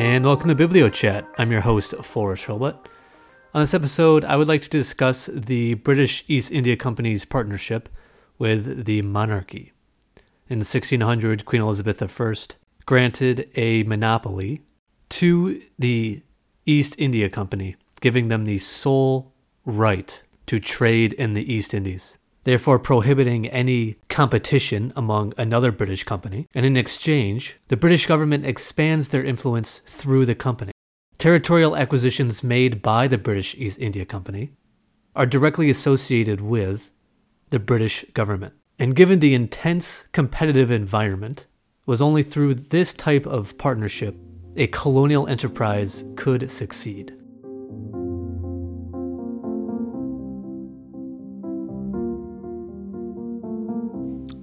and welcome to BiblioChat. I'm your host, Forrest Hurlbut. On this episode, I would like to discuss the British East India Company's partnership with the monarchy. In 1600, Queen Elizabeth I granted a monopoly to the East India Company, giving them the sole right to trade in the East Indies therefore prohibiting any competition among another British company. And in exchange, the British government expands their influence through the company. Territorial acquisitions made by the British East India Company are directly associated with the British government. And given the intense competitive environment, it was only through this type of partnership a colonial enterprise could succeed.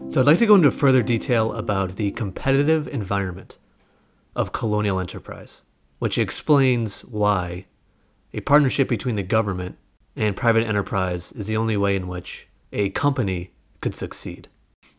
So, I'd like to go into further detail about the competitive environment of colonial enterprise, which explains why a partnership between the government and private enterprise is the only way in which a company could succeed.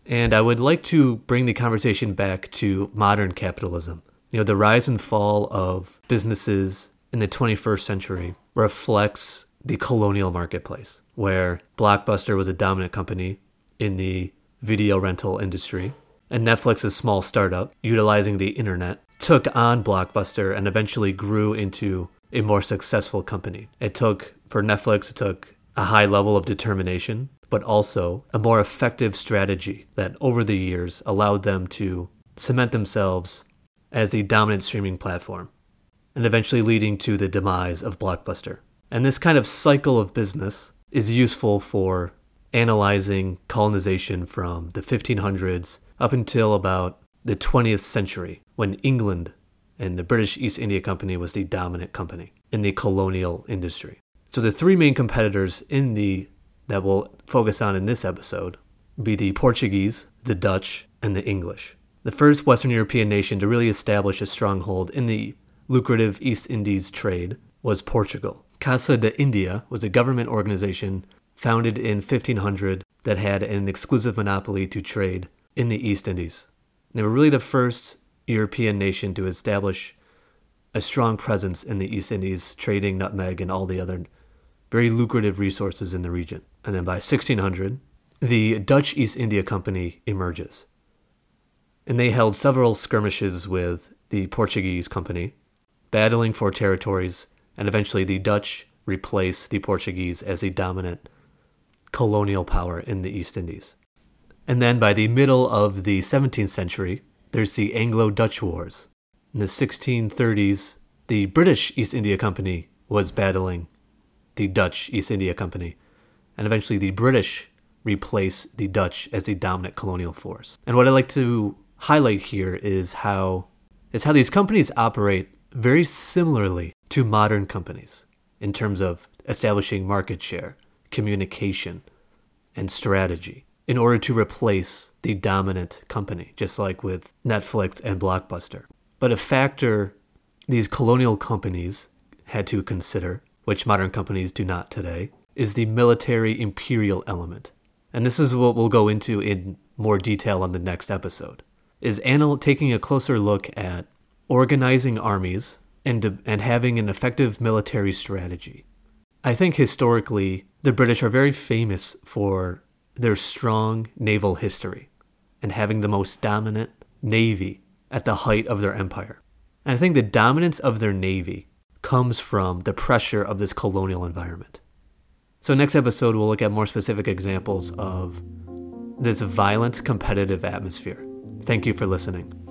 And I would like to bring the conversation back to modern capitalism. You know, the rise and fall of businesses in the 21st century reflects the colonial marketplace, where Blockbuster was a dominant company in the video rental industry, and Netflix's small startup, utilizing the internet, took on Blockbuster and eventually grew into a more successful company. It took, for Netflix, it took a high level of determination, but also a more effective strategy that over the years allowed them to cement themselves as the dominant streaming platform, and eventually leading to the demise of Blockbuster. And this kind of cycle of business is useful for analyzing colonization from the 1500s up until about the 20th century when England and the British East India Company was the dominant company in the colonial industry. So the three main competitors in the that we'll focus on in this episode be the Portuguese, the Dutch, and the English. The first Western European nation to really establish a stronghold in the lucrative East Indies trade was Portugal. Casa de India was a government organization founded in 1500 that had an exclusive monopoly to trade in the East Indies. They were really the first European nation to establish a strong presence in the East Indies, trading nutmeg and all the other very lucrative resources in the region. And then by 1600, the Dutch East India Company emerges. And they held several skirmishes with the Portuguese company, battling for territories, and eventually the Dutch replace the Portuguese as the dominant colonial power in the East Indies. And then by the middle of the 17th century, there's the Anglo Dutch Wars. In the 1630s, the British East India Company was battling the Dutch East India Company, and eventually the British replaced the Dutch as the dominant colonial force. And what I'd like to highlight here is how is how these companies operate very similarly to modern companies in terms of establishing market share, communication, and strategy in order to replace the dominant company, just like with Netflix and Blockbuster. But a factor these colonial companies had to consider, which modern companies do not today, is the military imperial element. And this is what we'll go into in more detail on the next episode. Is anal- taking a closer look at organizing armies and, and having an effective military strategy. I think historically, the British are very famous for their strong naval history and having the most dominant navy at the height of their empire. And I think the dominance of their navy comes from the pressure of this colonial environment. So, next episode, we'll look at more specific examples of this violent competitive atmosphere. Thank you for listening.